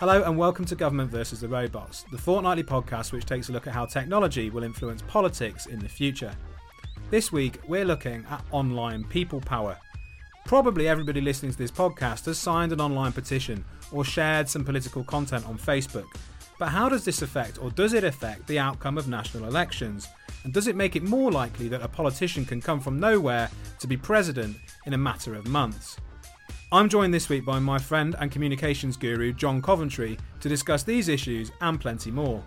Hello and welcome to Government versus the Robots, the fortnightly podcast which takes a look at how technology will influence politics in the future. This week, we're looking at online people power. Probably everybody listening to this podcast has signed an online petition or shared some political content on Facebook. But how does this affect, or does it affect, the outcome of national elections? And does it make it more likely that a politician can come from nowhere to be president in a matter of months? I'm joined this week by my friend and communications guru, John Coventry, to discuss these issues and plenty more.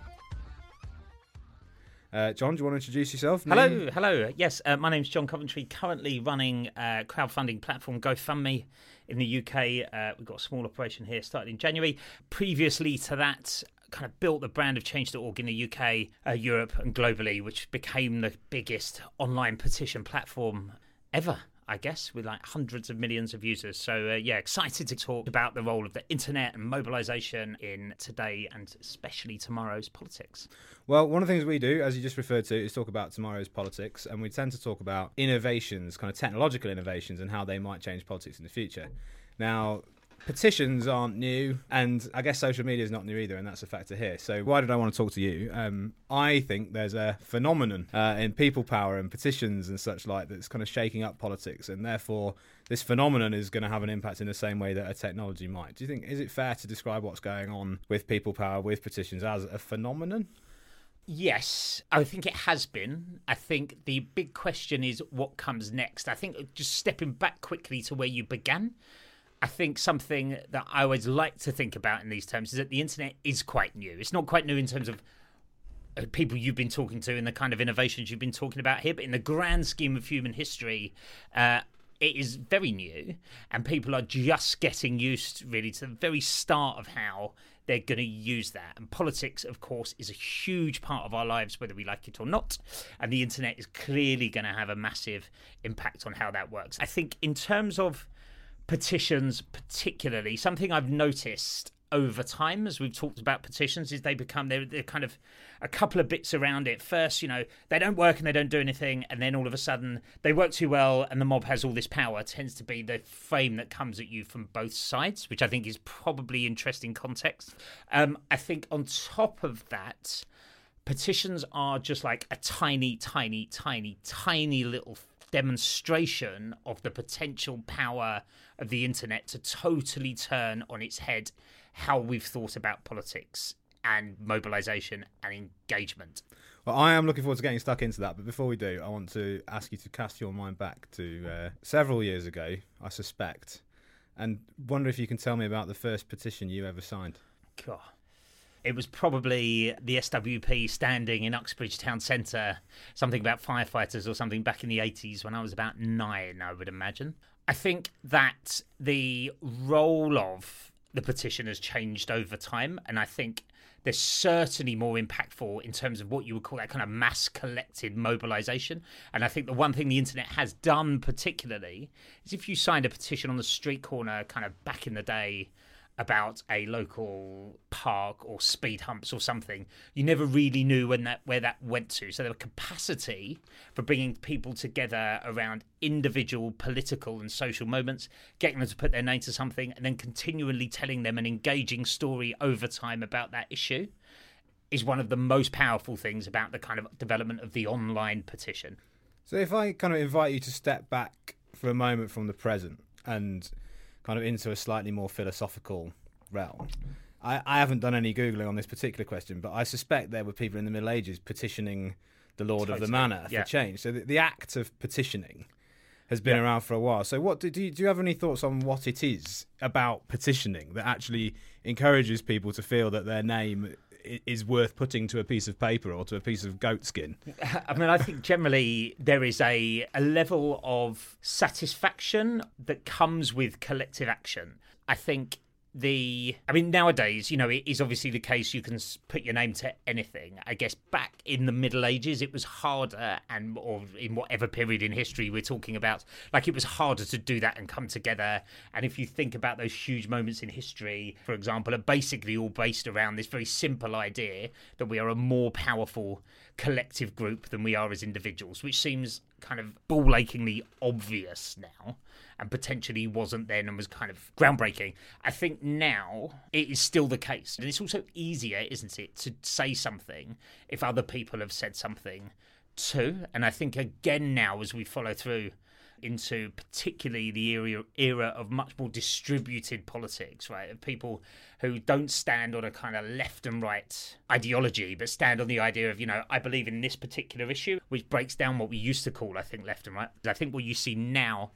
Uh, John, do you want to introduce yourself? Hello, Name? hello. Yes, uh, my name's John Coventry, currently running uh, crowdfunding platform GoFundMe in the UK. Uh, we've got a small operation here, started in January. Previously to that, kind of built the brand of Change.org in the UK, uh, Europe, and globally, which became the biggest online petition platform ever. I guess, with like hundreds of millions of users. So, uh, yeah, excited to talk about the role of the internet and mobilization in today and especially tomorrow's politics. Well, one of the things we do, as you just referred to, is talk about tomorrow's politics, and we tend to talk about innovations, kind of technological innovations, and how they might change politics in the future. Now, petitions aren't new, and I guess social media is not new either, and that's a factor here. So, why did I want to talk to you? Um, I think there's a phenomenon uh, in people power and petitions and such like that's kind of shaking up politics, and therefore this phenomenon is going to have an impact in the same way that a technology might. Do you think is it fair to describe what's going on with people power with petitions as a phenomenon? Yes, I think it has been. I think the big question is what comes next. I think just stepping back quickly to where you began, I think something that I always like to think about in these terms is that the internet is quite new. It's not quite new in terms of uh, people you've been talking to and the kind of innovations you've been talking about here, but in the grand scheme of human history, uh, it is very new, and people are just getting used really to the very start of how they're going to use that. And politics, of course, is a huge part of our lives, whether we like it or not. And the internet is clearly going to have a massive impact on how that works. I think, in terms of petitions, particularly, something I've noticed over time as we've talked about petitions is they become they're, they're kind of a couple of bits around it. First you know they don't work and they don't do anything and then all of a sudden they work too well and the mob has all this power. Tends to be the frame that comes at you from both sides which i think is probably interesting context. Um, i think on top of that petitions are just like a tiny tiny tiny tiny little demonstration of the potential power of the internet to totally turn on its head how we've thought about politics and mobilization and engagement. Well, I am looking forward to getting stuck into that. But before we do, I want to ask you to cast your mind back to uh, several years ago, I suspect, and wonder if you can tell me about the first petition you ever signed. God. It was probably the SWP standing in Uxbridge Town Centre, something about firefighters or something back in the 80s when I was about nine, I would imagine. I think that the role of the petition has changed over time, and I think they're certainly more impactful in terms of what you would call that kind of mass collected mobilization. And I think the one thing the internet has done particularly is if you signed a petition on the street corner kind of back in the day about a local park or speed humps or something, you never really knew when that where that went to. So there the capacity for bringing people together around individual political and social moments, getting them to put their name to something, and then continually telling them an engaging story over time about that issue, is one of the most powerful things about the kind of development of the online petition. So if I kind of invite you to step back for a moment from the present and kind of into a slightly more philosophical realm. I, I haven't done any googling on this particular question, but I suspect there were people in the Middle Ages petitioning the Lord of the Totally, Manor yeah. for change. So the, the act of petitioning has been Yeah. around for a while. So what do, do you, do you have any thoughts on what it is about petitioning that actually encourages people to feel that their name is worth putting to a piece of paper or to a piece of goat skin? I mean, I think generally there is a, a level of satisfaction that comes with collective action. I think the, I mean, nowadays, you know, it is obviously the case you can put your name to anything. I guess back in the Middle Ages, it was harder, and or in whatever period in history we're talking about, like it was harder to do that and come together. And if you think about those huge moments in history, for example, are basically all based around this very simple idea that we are a more powerful collective group than we are as individuals, which seems kind of ball achingly obvious now and potentially wasn't then and was kind of groundbreaking. I think now it is still the case. And it's also easier, isn't it, to say something if other people have said something too. And I think again now as we follow through into particularly the era, era of much more distributed politics, right? Of people who don't stand on a kind of left and right ideology, but stand on the idea of, you know, I believe in this particular issue, which breaks down what we used to call, I think, left and right. I think what you see now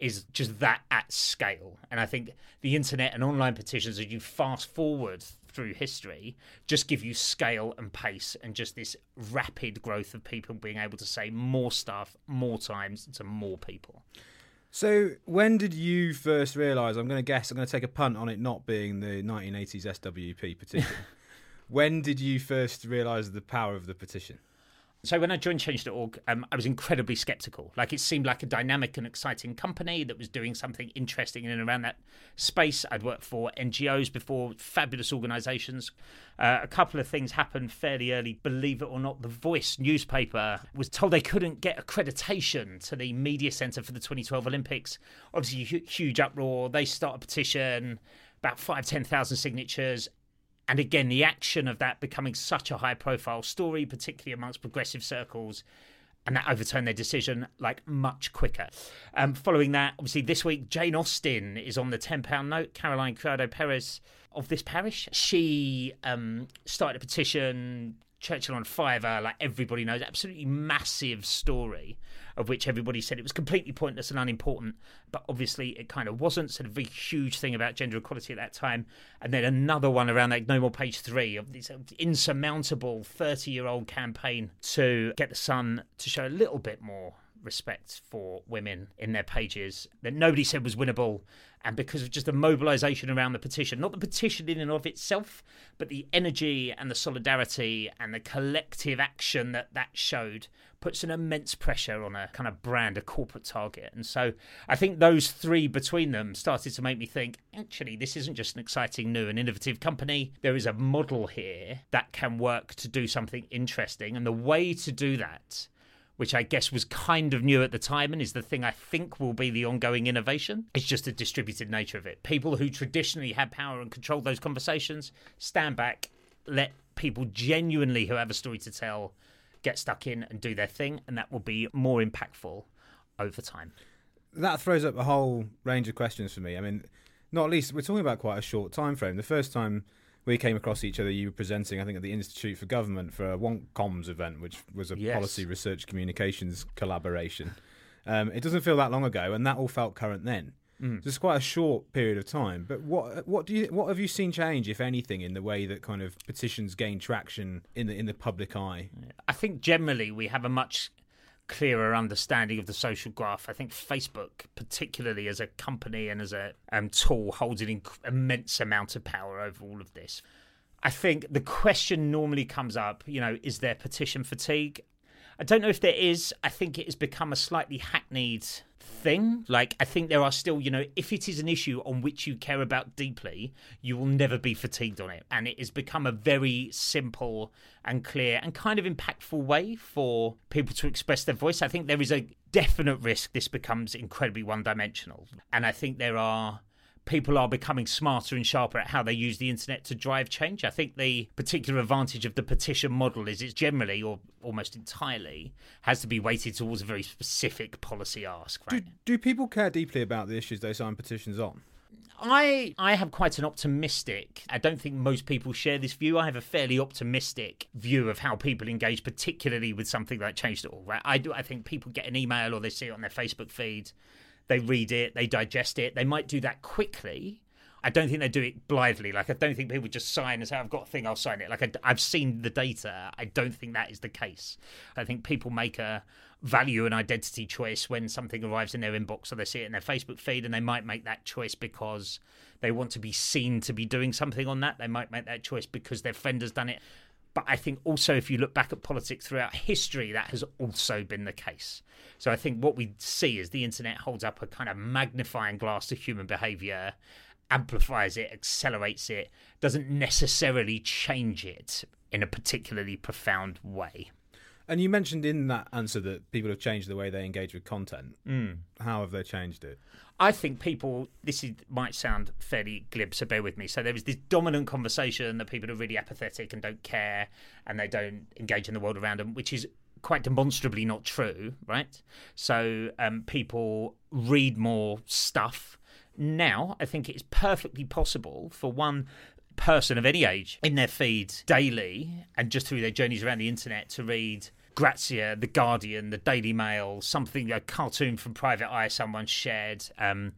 is just that at scale. And I think the internet and online petitions, as you fast forward through history, just give you scale and pace and just this rapid growth of people being able to say more stuff more times to more people. So, when did you first realise? I'm going to guess. I'm going to take a punt on it not being the 1980s SWP petition. when did you first realise the power of the petition? So when I joined Change.org, um, I was incredibly skeptical. Like it seemed like a dynamic and exciting company that was doing something interesting in and around that space. I'd worked for NGOs before, fabulous organisations. Uh, a couple of things happened fairly early. Believe it or not, the Voice newspaper was told they couldn't get accreditation to the media centre for the 2012 Olympics. Obviously, huge uproar. They start a petition, about five, ten thousand signatures, and again, the action of that becoming such a high profile story, particularly amongst progressive circles, and that overturned their decision like much quicker. Um, following that, obviously, this week, Jane Austen is on the £10 note. Caroline Criado Perez of this parish. She um, started a petition. Churchill on fiver, like everybody knows, absolutely massive story of which everybody said it was completely pointless and unimportant, but obviously it kind of wasn't. Said a very huge thing about gender equality at that time, and then another one around like no more page three of this insurmountable thirty-year-old campaign to get the Sun to show a little bit more respect for women in their pages that nobody said was winnable and because of just the mobilization around the petition not the petition in and of itself but the energy and the solidarity and the collective action that that showed puts an immense pressure on a kind of brand a corporate target. And so i think those three between them started to make me think actually this isn't just an exciting new and innovative company. There is a model here that can work to do something interesting. And the way to do that which I guess was kind of new at the time and is the thing I think will be the ongoing innovation. It's just the distributed nature of it. People who traditionally had power and controlled those conversations stand back, let people genuinely who have a story to tell get stuck in and do their thing, and that will be more impactful over time. That throws up a whole range of questions for me. I mean, not least we're talking about quite a short time frame. The first time we came across each other, you were presenting, I think, at the Institute for Government for a WonkComms event, which was a Yes. policy research communications collaboration. Um, it doesn't feel that long ago, and that all felt current then. Mm. So it's quite a short period of time. But what what do you what have you seen change, if anything, in the way that kind of petitions gain traction in the in the public eye? I think generally we have a much clearer understanding of the social graph. I think Facebook, particularly as a company and as a um, tool, holds an inc- immense amount of power over all of this. I think the question normally comes up, you know, is there petition fatigue? I don't know if there is. I think it has become a slightly hackneyed thing. Like, I think there are still, you know, if it is an issue on which you care about deeply, you will never be fatigued on it. And it has become a very simple and clear and kind of impactful way for people to express their voice. I think there is a definite risk this becomes incredibly one dimensional. And I think there are people are becoming smarter and sharper at how they use the internet to drive change. I think the particular advantage of the petition model is it's generally or almost entirely has to be weighted towards a very specific policy ask. Right? Do, do people care deeply about the issues they sign petitions on? I I have quite an optimistic. I don't think most people share this view. I have a fairly optimistic view of how people engage, particularly with something like Change.org. Right? I do. I think people get an email or they see it on their Facebook feed, they read it, they digest it. They might do that quickly. I don't think they do it blithely. Like I don't think people just sign and say, "I've got a thing, I'll sign it." Like I, I've seen the data. I don't think that is the case. I think people make a value and identity choice when something arrives in their inbox or they see it in their Facebook feed, and they might make that choice because they want to be seen to be doing something on that. They might make that choice because their friend has done it. But I think also, if you look back at politics throughout history, that has also been the case. So I think what we see is the internet holds up a kind of magnifying glass to human behavior, amplifies it, accelerates it, doesn't necessarily change it in a particularly profound way. And you mentioned in that answer that people have changed the way they engage with content. Mm. How have they changed it? I think people, this is, might sound fairly glib, so bear with me. So there is this dominant conversation that people are really apathetic and don't care and they don't engage in the world around them, which is quite demonstrably not true, right? So um, people read more stuff. Now, I think it's perfectly possible for one person of any age in their feed daily and just through their journeys around the internet to read Grazia, The Guardian, The Daily Mail, something, a cartoon from Private Eye someone shared, um,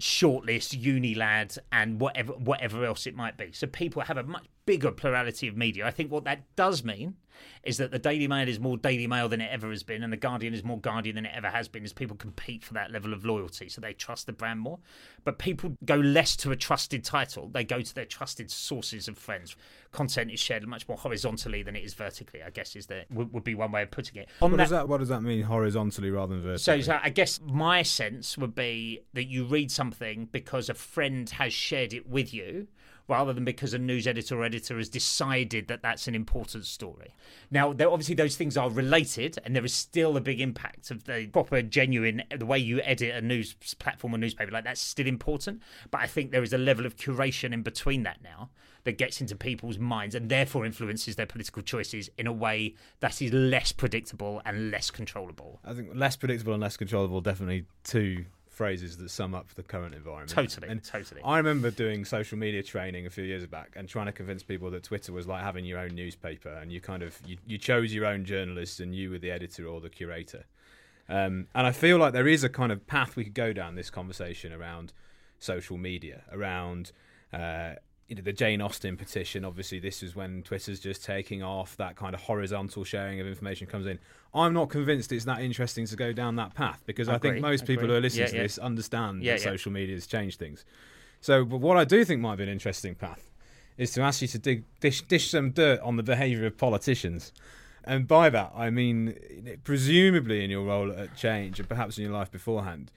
Shortlist, Unilad, and whatever whatever else it might be. So people have a much bigger plurality of media. I think what that does mean is that the Daily Mail is more Daily Mail than it ever has been, and the Guardian is more Guardian than it ever has been, as people compete for that level of loyalty. So they trust the brand more. But people go less to a trusted title, they go to their trusted sources of friends. Content is shared much more horizontally than it is vertically, I guess, is that would, would be one way of putting it. On what, that, does that, what does that mean, horizontally rather than vertically? So, so I guess my sense would be that you read something because a friend has shared it with you rather than because a news editor or editor has decided that that's an important story. Now, obviously, those things are related, and there is still a big impact of the proper, genuine, the way you edit a news platform or newspaper, like that's still important. But I think there is a level of curation in between that now that gets into people's minds and therefore influences their political choices in a way that is less predictable and less controllable. I think less predictable and less controllable, definitely two phrases that sum up the current environment. Totally, and totally. I remember doing social media training a few years back and trying to convince people that Twitter was like having your own newspaper, and you kind of you, you chose your own journalists, and you were the editor or the curator. Um, and I feel like there is a kind of path we could go down this conversation around social media, around uh, you know, the Jane Austen petition, obviously, this is when Twitter's just taking off. That kind of horizontal sharing of information comes in. I'm not convinced it's that interesting to go down that path because I, I think most people who are listening yeah, to yeah. this understand yeah, that social media has changed things. So, but what I do think might be an interesting path is to ask you to dig, dish, dish some dirt on the behaviour of politicians. And by that, I mean, presumably in your role at Change and perhaps in your life beforehand,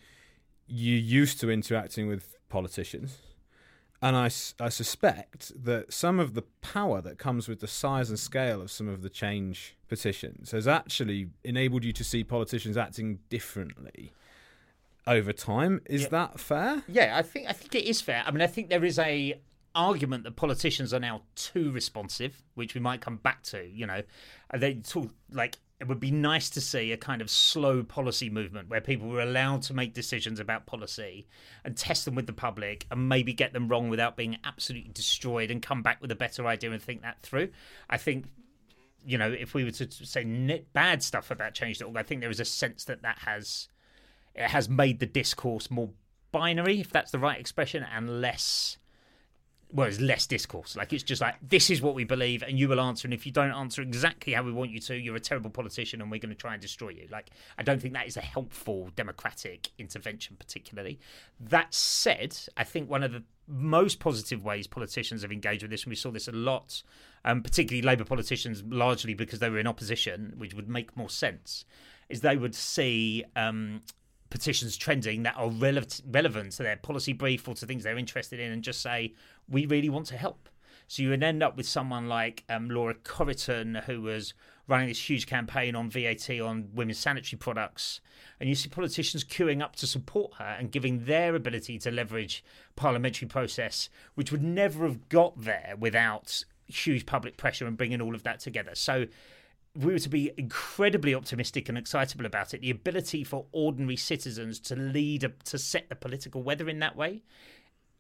you're used to interacting with politicians and I, I suspect that some of the power that comes with the size and scale of some of the change petitions has actually enabled you to see politicians acting differently over time. Is yeah. that fair? Yeah, I think I think it is fair. I mean, I think there is a argument that politicians are now too responsive, which we might come back to. You know, they talk like it would be nice to see a kind of slow policy movement where people were allowed to make decisions about policy and test them with the public and maybe get them wrong without being absolutely destroyed and come back with a better idea and think that through. I think, you know, if we were to say bad stuff about Change.org, I think there is a sense that that has it has made the discourse more binary, if that's the right expression, and less well, it's less discourse. Like it's just like this is what we believe, and you will answer. And if you don't answer exactly how we want you to, you're a terrible politician, and we're going to try and destroy you. Like I don't think that is a helpful democratic intervention, particularly. That said, I think one of the most positive ways politicians have engaged with this, and we saw this a lot, um, particularly Labour politicians, largely because they were in opposition, which would make more sense, is they would see um, petitions trending that are relevant relevant to their policy brief or to things they're interested in and just say we really want to help So you would end up with someone like um, Laura Coryton, who was running this huge campaign on VAT on women's sanitary products. And you see politicians queuing up to support her and giving their ability to leverage parliamentary process, which would never have got there without huge public pressure and bringing all of that together. So we were to be incredibly optimistic and excitable about it. The ability for ordinary citizens to lead, a, to set the political weather in that way,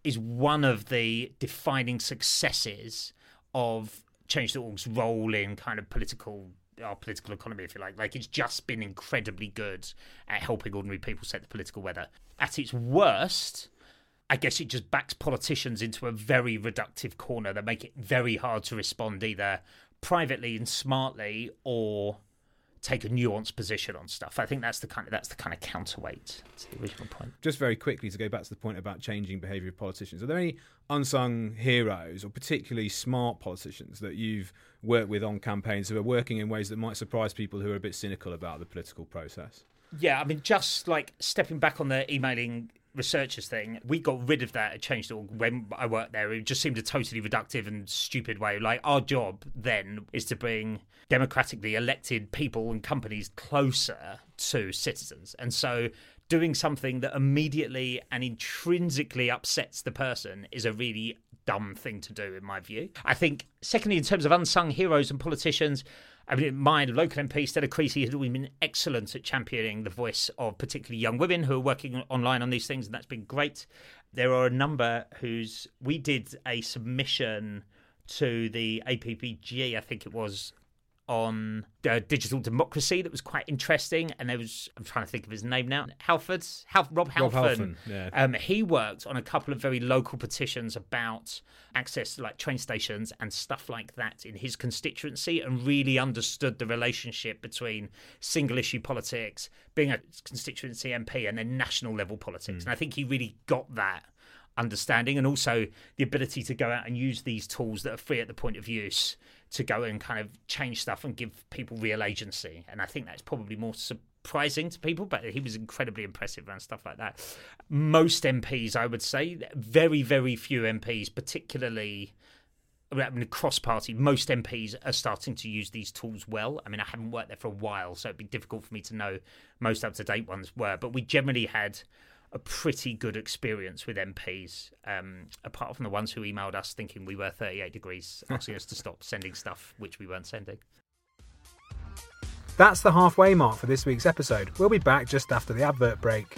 is one of the defining successes of Change.org's role in kind of political our political economy, if you like. Like it's just been incredibly good at helping ordinary people set the political weather. At its worst, I guess it just backs politicians into a very reductive corner that make it very hard to respond either privately and smartly or take a nuanced position on stuff. I think that's the kind of that's the kind of counterweight to the original point. Just very quickly to go back to the point about changing behaviour of politicians. Are there any unsung heroes or particularly smart politicians that you've worked with on campaigns who are working in ways that might surprise people who are a bit cynical about the political process? Yeah, I mean, just like stepping back on the emailing researchers thing, we got rid of that at Change.org when I worked there. It just seemed a totally reductive and stupid way. Like our job then is to bring democratically elected people and companies closer to citizens. And so doing something that immediately and intrinsically upsets the person is a really dumb thing to do, in my view. I think, secondly, in terms of unsung heroes and politicians, I mean, my local MP, Stella Creasy, has always been excellent at championing the voice of particularly young women who are working online on these things, and that's been great. There are a number whose we did a submission to the APPG, I think it was on uh, digital democracy that was quite interesting. And there was, I'm trying to think of his name now, Halford, Hal- Rob Halford. Rob Halfon, yeah. um, he worked on a couple of very local petitions about access to like train stations and stuff like that in his constituency and really understood the relationship between single issue politics, being a constituency MP, and then national level politics. Hmm. And I think he really got that understanding and also the ability to go out and use these tools that are free at the point of use to go and kind of change stuff and give people real agency. And I think that's probably more surprising to people, but he was incredibly impressive around stuff like that. Most MPs, I would say, very, very few MPs, particularly I mean, cross party, most MPs are starting to use these tools well. I mean, I haven't worked there for a while, so it'd be difficult for me to know most up to date ones were, but we generally had a pretty good experience with MPs, um, apart from the ones who emailed us thinking we were 38 degrees, asking us to stop sending stuff which we weren't sending. That's the halfway mark for this week's episode. We'll be back just after the advert break.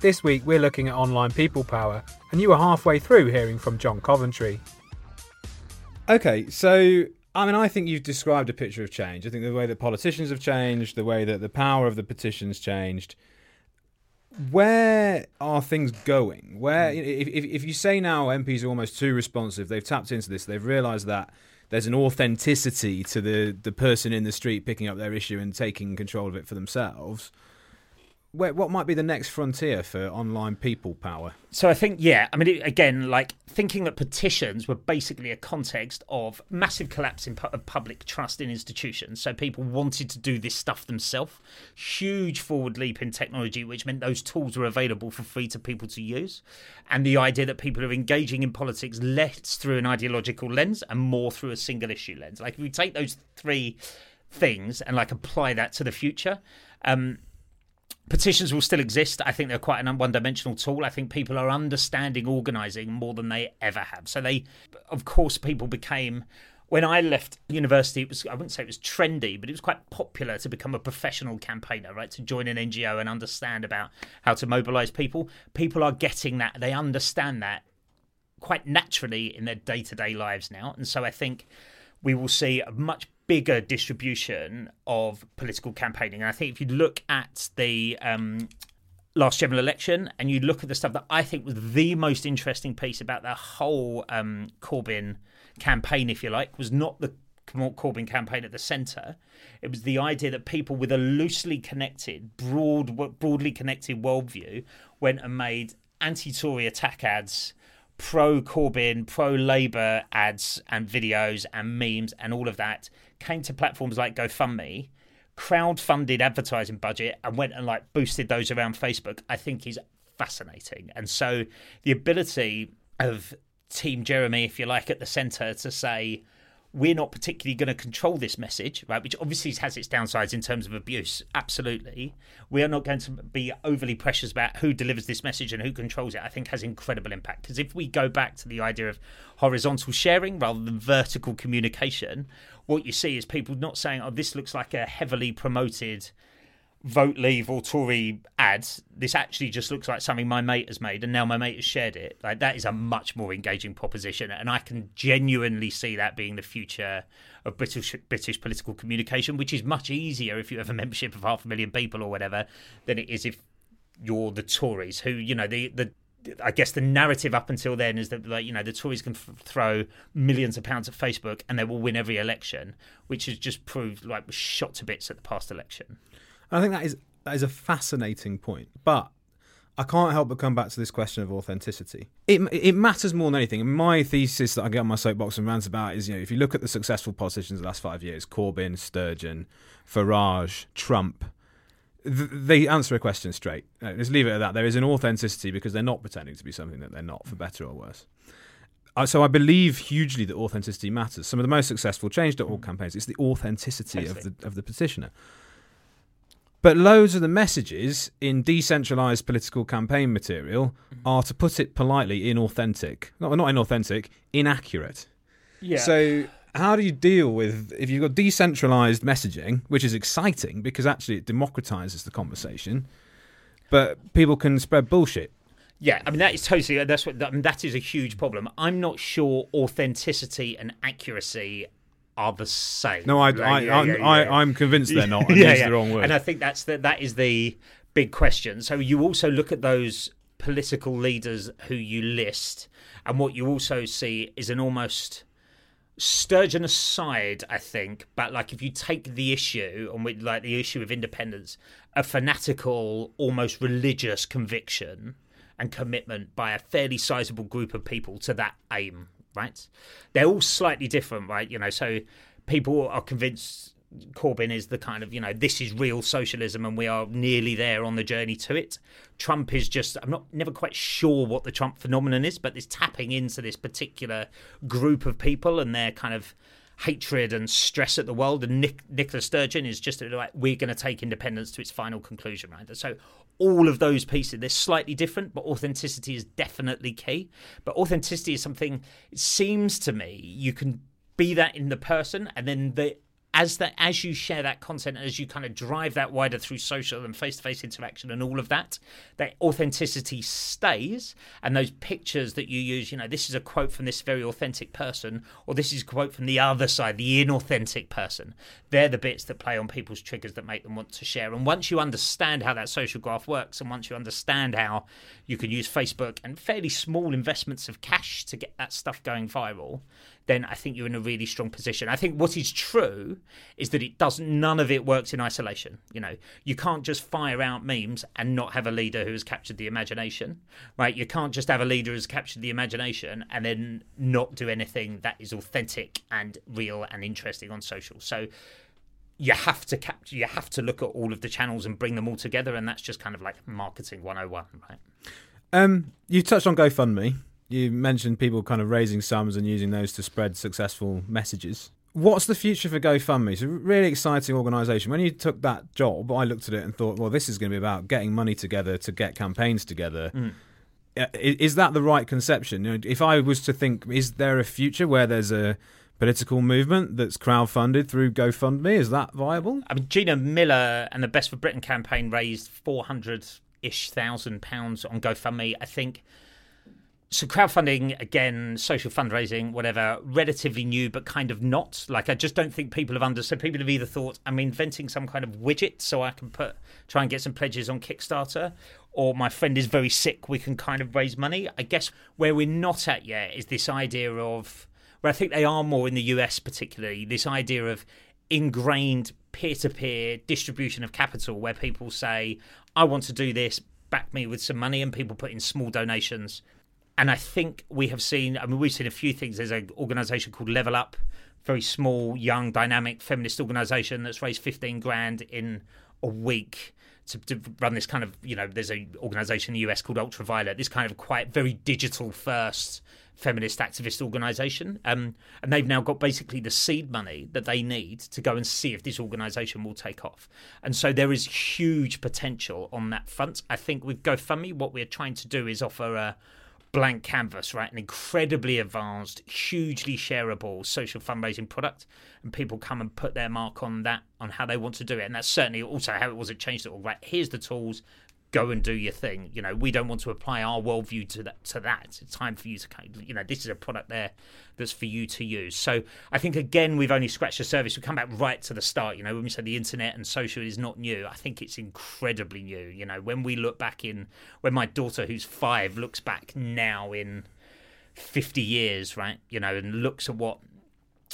This week we're looking at online people power, and you were halfway through hearing from John Coventry. Okay, so I mean, I think you've described a picture of change. I think the way that politicians have changed, the way that the power of the petitions changed. where are things going? Where hmm. if, if if you say now MPs are almost too responsive, they've tapped into this, they've realised that there's an authenticity to the the person in the street picking up their issue and taking control of it for themselves where, what might be the next frontier for online people power? So I think, yeah, I mean, it, again, like thinking that petitions were basically a context of massive collapse in pu- of public trust in institutions. So people wanted to do this stuff themselves. Huge forward leap in technology, which meant those tools were available for free to people to use. And the idea that people are engaging in politics less through an ideological lens and more through a single issue lens. Like if we take those three things and like apply that to the future, um, petitions will still exist. I think they're quite an one dimensional tool. I think people are understanding organising more than they ever have. So they, of course, people became. When I left university, it was I wouldn't say it was trendy, but it was quite popular to become a professional campaigner, right? To join an NGO and understand about how to mobilise people. People are getting that; they understand that quite naturally in their day to day lives now, and so I think we will see a much bigger distribution of political campaigning. And I think if you look at the um, last general election and you look at the stuff that I think was the most interesting piece about the whole um, Corbyn campaign, if you like, was not the Corbyn campaign at the centre. It was the idea that people with a loosely connected, broad, broadly connected worldview went and made anti-Tory attack ads pro Corbyn, pro Labour ads and videos and memes and all of that came to platforms like GoFundMe, crowd-funded advertising budget, and went and like boosted those around Facebook, I think is fascinating. And so the ability of Team Jeremy, if you like, at the centre to say, we're not particularly going to control this message, right? Which obviously has its downsides in terms of abuse. Absolutely. We are not going to be overly precious about who delivers this message and who controls it, I think has incredible impact. Because if we go back to the idea of horizontal sharing rather than vertical communication, what you see is people not saying, oh, this looks like a heavily promoted vote leave or Tory ads. This actually just looks like something my mate has made, and now my mate has shared it. Like that is a much more engaging proposition, and I can genuinely see that being the future of British British political communication, which is much easier if you have a membership of half a million people or whatever than it is if you're the Tories, who you know the the. I guess the narrative up until then is that, like, you know, the Tories can f- throw millions of pounds at Facebook and they will win every election, which has just proved like was shot to bits at the past election. I think that is that is a fascinating point, but I can't help but come back to this question of authenticity. It it matters more than anything. My thesis that I get on my soapbox and rant about is, you know, if you look at the successful politicians of the last five years, Corbyn, Sturgeon, Farage, Trump, th- they answer a question straight. Uh, let's leave it at that. There is an authenticity because they're not pretending to be something that they're not, for better or worse. Uh, so I believe hugely that authenticity matters. Some of the most successful change.org campaigns, it's the authenticity of the of the petitioner. But loads of the messages in decentralized political campaign material mm-hmm. are, to put it politely, inauthentic. Not, not inauthentic, inaccurate. Yeah. So how do you deal with if you've got decentralized messaging, which is exciting because actually it democratizes the conversation, but people can spread bullshit? Yeah, I mean that is totally that's what I mean, that is a huge problem. I'm not sure authenticity and accuracy are the same. No, I, I, yeah, yeah, I, am convinced they're not. yeah, yeah. the wrong word. And I think that's the, that is the big question. So you also look at those political leaders who you list, and what you also see is an almost Sturgeon aside, I think, but like if you take the issue and with like the issue of independence, a fanatical, almost religious conviction and commitment by a fairly sizable group of people to that aim, right? They're all slightly different, right? You know, so people are convinced Corbyn is the kind of, you know, this is real socialism and we are nearly there on the journey to it. Trump is just, I'm not never quite sure what the Trump phenomenon is, but it's tapping into this particular group of people and their kind of hatred and stress at the world. And Nick, Nicola Sturgeon is just like, we're going to take independence to its final conclusion, right? So all of those pieces, they're slightly different, but authenticity is definitely key. But authenticity is something, it seems to me, you can be that in the person and then the as that as you share that content, as you kind of drive that wider through social and face to face interaction and all of that, that authenticity stays. And those pictures that you use, you know, this is a quote from this very authentic person, or this is a quote from the other side, the inauthentic person. They're the bits that play on people's triggers that make them want to share. And once you understand how that social graph works, and once you understand how you can use Facebook and fairly small investments of cash to get that stuff going viral, then I think you're in a really strong position. I think what is true is that it doesn't none of it works in isolation. You know, you can't just fire out memes and not have a leader who has captured the imagination. Right? You can't just have a leader who's captured the imagination and then not do anything that is authentic and real and interesting on social. So you have to capture you have to look at all of the channels and bring them all together and that's just kind of like marketing 101 right um you touched on gofundme you mentioned people kind of raising sums and using those to spread successful messages. What's the future for GoFundMe? It's a really exciting organisation. When you took that job, I looked at it and thought, well, this is going to be about getting money together to get campaigns together. Mm. Is that the right conception? If I was to think, is there a future where there's a political movement that's crowdfunded through GoFundMe? Is that viable? I mean, Gina Miller and the Best for Britain campaign raised 400 ish thousand pounds on GoFundMe. I think so crowdfunding again social fundraising whatever relatively new but kind of not. Like i just don't think people have understood people have either thought i'm inventing some kind of widget so i can put try and get some pledges on kickstarter or my friend is very sick we can kind of raise money. I guess where we're not at yet is this idea of where i think they are more in the us particularly this idea of ingrained peer-to-peer distribution of capital where people say i want to do this back me with some money and people put in small donations and I think we have seen. I mean, we've seen a few things. There's an organisation called Level Up, very small, young, dynamic feminist organisation that's raised 15 grand in a week to, to, run this kind of. You know, there's an organisation in the US called Ultraviolet. This kind of quite very digital first feminist activist organisation, um, and they've now got basically the seed money that they need to go and see if this organisation will take off. And so there is huge potential on that front. I think with GoFundMe, what we're trying to do is offer a blank canvas, right? An incredibly advanced, hugely shareable social fundraising product, and people come and put their mark on that, on how they want to do it, and that's certainly also how it was it changed it all. Right, here's the tools, go and do your thing. You know, we don't want to apply our worldview to that. To that, it's time for you to, you know, this is a product there that's for you to use. So I think again, we've only scratched the surface. We come back right to the start. You know, when we say the internet and social is not new, I think it's incredibly new. You know, when we look back in, when my daughter who's five looks back now in 50 years, right? You know, and looks at what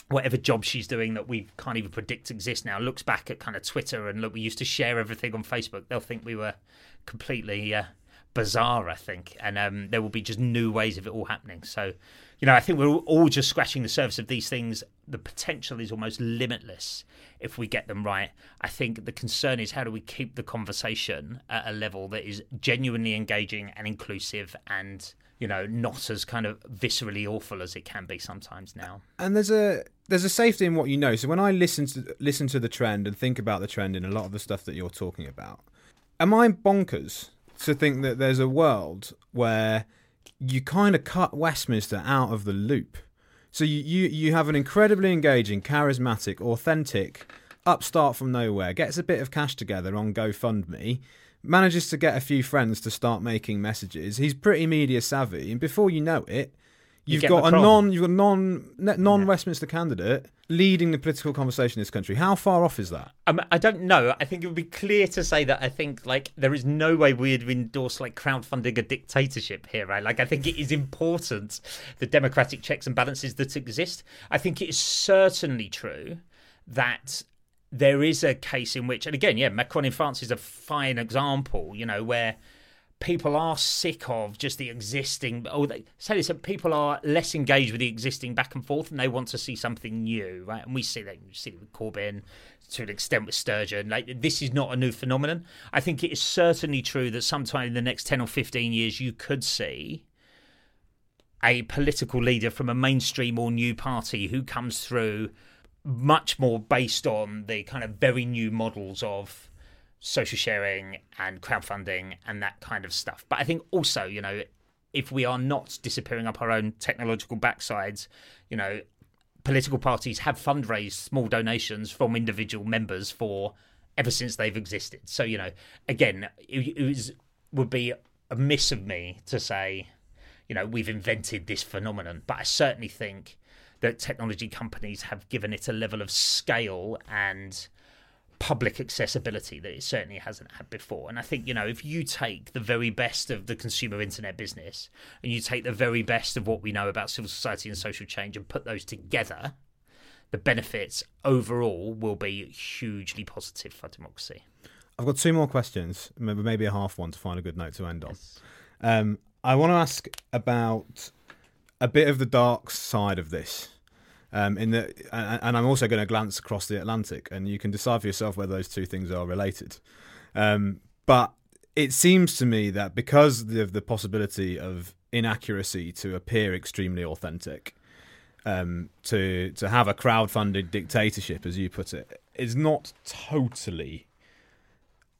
whatever job she's doing that we can't even predict exists now looks back at kind of Twitter and look, we used to share everything on Facebook. They'll think we were completely uh, bizarre, I think, and um, there will be just new ways of it all happening. So, you know, I think we're all just scratching the surface of these things. The potential is almost limitless if we get them right. I think the concern is how do we keep the conversation at a level that is genuinely engaging and inclusive and you know not as kind of viscerally awful as it can be sometimes now. And there's a there's a safety in what you know. So when I listen to listen to the trend and think about the trend in a lot of the stuff that you're talking about, am I bonkers to think that there's a world where you kind of cut Westminster out of the loop? So you, you, you have an incredibly engaging, charismatic, authentic upstart from nowhere, gets a bit of cash together on GoFundMe, manages to get a few friends to start making messages. He's pretty media savvy, and before you know it, You've you got a non, you've got non non Westminster candidate leading the political conversation in this country. How far off is that? Um, I don't know. I think it would be clear to say that I think like there is no way we'd endorse like crowdfunding a dictatorship here, right? Like I think it is important the democratic checks and balances that exist. I think it is certainly true that there is a case in which, and again, yeah, Macron in France is a fine example. You know where people are sick of just the existing. Oh, they say this: people are less engaged with the existing back and forth, and they want to see something new, right? And we see that. We see it with Corbyn to an extent with Sturgeon. Like this is not a new phenomenon. I think it is certainly true that sometime in the next ten or fifteen years, you could see a political leader from a mainstream or new party who comes through much more based on the kind of very new models of social sharing and crowdfunding and that kind of stuff. But I think also, you know, if we are not disappearing up our own technological backsides, you know, political parties have fundraised small donations from individual members for ever since they've existed. So you know, again, it, it was, would be amiss of me to say, you know, we've invented this phenomenon, but I certainly think that technology companies have given it a level of scale and public accessibility that it certainly hasn't had before. And I think, you know, if you take the very best of the consumer internet business and you take the very best of what we know about civil society and social change and put those together, the benefits overall will be hugely positive for democracy. I've got two more questions, maybe a half one to find a good note to end on. Yes. Um, I want to ask about a bit of the dark side of this. Um, in the, and I'm also going to glance across the Atlantic, and you can decide for yourself whether those two things are related. Um, but it seems to me that because of the possibility of inaccuracy to appear extremely authentic, um, to to have a crowd-funded dictatorship, as you put it, is not totally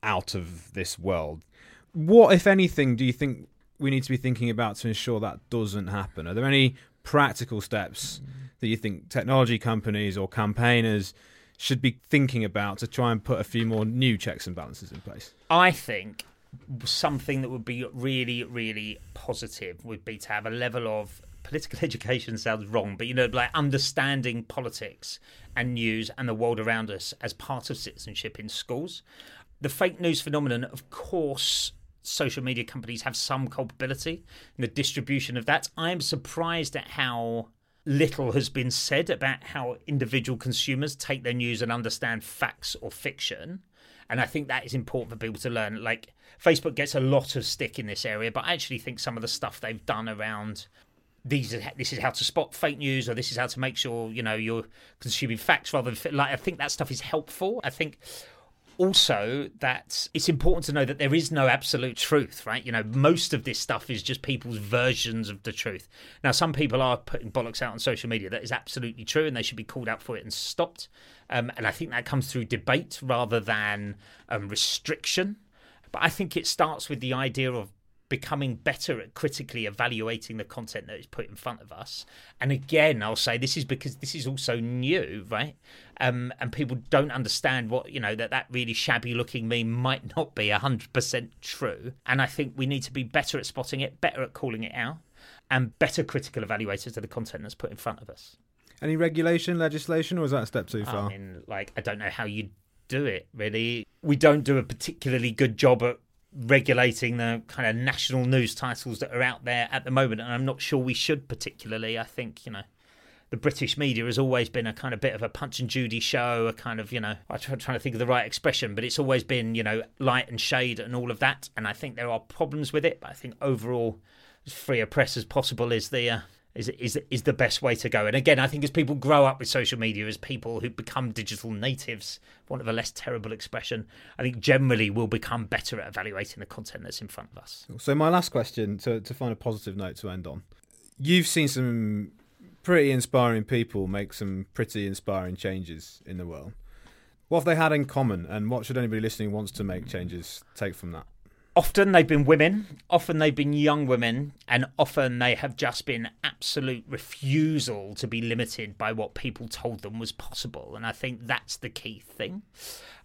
out of this world. What, if anything, do you think we need to be thinking about to ensure that doesn't happen? Are there any practical steps that you think technology companies or campaigners should be thinking about to try and put a few more new checks and balances in place? I think something that would be really, really positive would be to have a level of political education sounds wrong, but you know, like understanding politics and news and the world around us as part of citizenship in schools. The fake news phenomenon, of course, social media companies have some culpability in the distribution of that. I am surprised at how little has been said about how individual consumers take their news and understand facts or fiction. And I think that is important for people to learn. Like, Facebook gets a lot of stick in this area, but I actually think some of the stuff they've done around these this is how to spot fake news or this is how to make sure you know you're consuming facts rather than like I think that stuff is helpful. I think also that it's important to know that there is no absolute truth, right? You know, most of this stuff is just people's versions of the truth. Now, some people are putting bollocks out on social media that is absolutely true, and they should be called out for it and stopped. Um, and I think that comes through debate rather than um, restriction. But I think it starts with the idea of becoming better at critically evaluating the content that is put in front of us. And again, I'll say this is because this is also new, right? Um, and people don't understand what, you know, that that really shabby looking meme might not be 100% true. And I think we need to be better at spotting it, better at calling it out, and better critical evaluators of the content that's put in front of us. Any regulation, legislation, or is that a step too far? I mean, like, I don't know how you do it, really. We don't do a particularly good job at regulating the kind of national news titles that are out there at the moment, and I'm not sure we should particularly. I think you know the British media has always been a kind of bit of a Punch and Judy show, a kind of, you know, I'm trying to think of the right expression, but it's always been, you know, light and shade and all of that. And I think there are problems with it, but I think overall, as free a press as possible is the uh, is is is the best way to go. And again, I think as people grow up with social media, as people who become digital natives, one of a less terrible expression, I think generally we'll become better at evaluating the content that's in front of us. So my last question to to find a positive note to end on. You've seen some pretty inspiring people make some pretty inspiring changes in the world. What have they had in common, and what should anybody listening wants to make changes take from that? Often they've been women, often they've been young women, and often they have just been absolute refusal to be limited by what people told them was possible. And I think that's the key thing.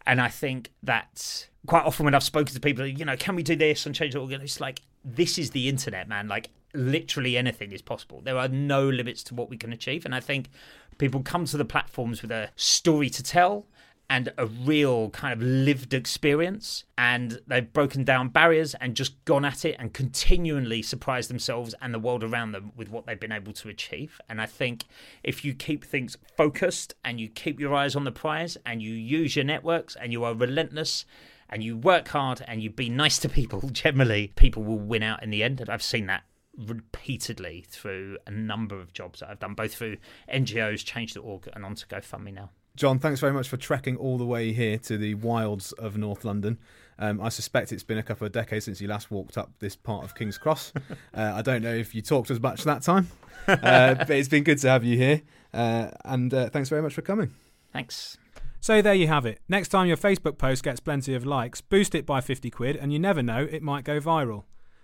And I think that quite often when I've spoken to people, you know, can we do this and change it? It's like, this is the internet, man. Like, literally anything is possible. There are no limits to what we can achieve. And I think people come to the platforms with a story to tell and a real kind of lived experience. And they've broken down barriers and just gone at it and continually surprised themselves and the world around them with what they've been able to achieve. And I think if you keep things focused and you keep your eyes on the prize and you use your networks and you are relentless and you work hard and you be nice to people, generally, people will win out in the end. And I've seen that repeatedly through a number of jobs that I've done, both through NGOs, Change.org, and on to GoFundMe now. John, thanks very much for trekking all the way here to the wilds of North London. Um, I suspect it's been a couple of decades since you last walked up this part of King's Cross. Uh, I don't know if you talked as much that time, uh, but it's been good to have you here. Uh, and uh, thanks very much for coming. Thanks. So there you have it. Next time your Facebook post gets plenty of likes, boost it by 50 quid, and you never know, it might go viral.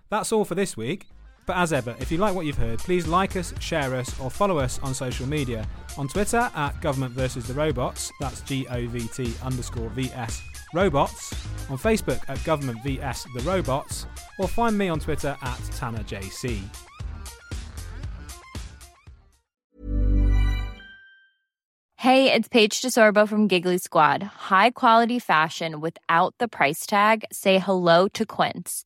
That's all for this week. But as ever, if you like what you've heard, please like us, share us, or follow us on social media. On Twitter at Government versus the Robots, that's G O V T underscore VS Robots. On Facebook at Government VS the Robots, or find me on Twitter at TannerJC. Hey, it's Paige DeSorbo from Giggly Squad. High quality fashion without the price tag. Say hello to Quince.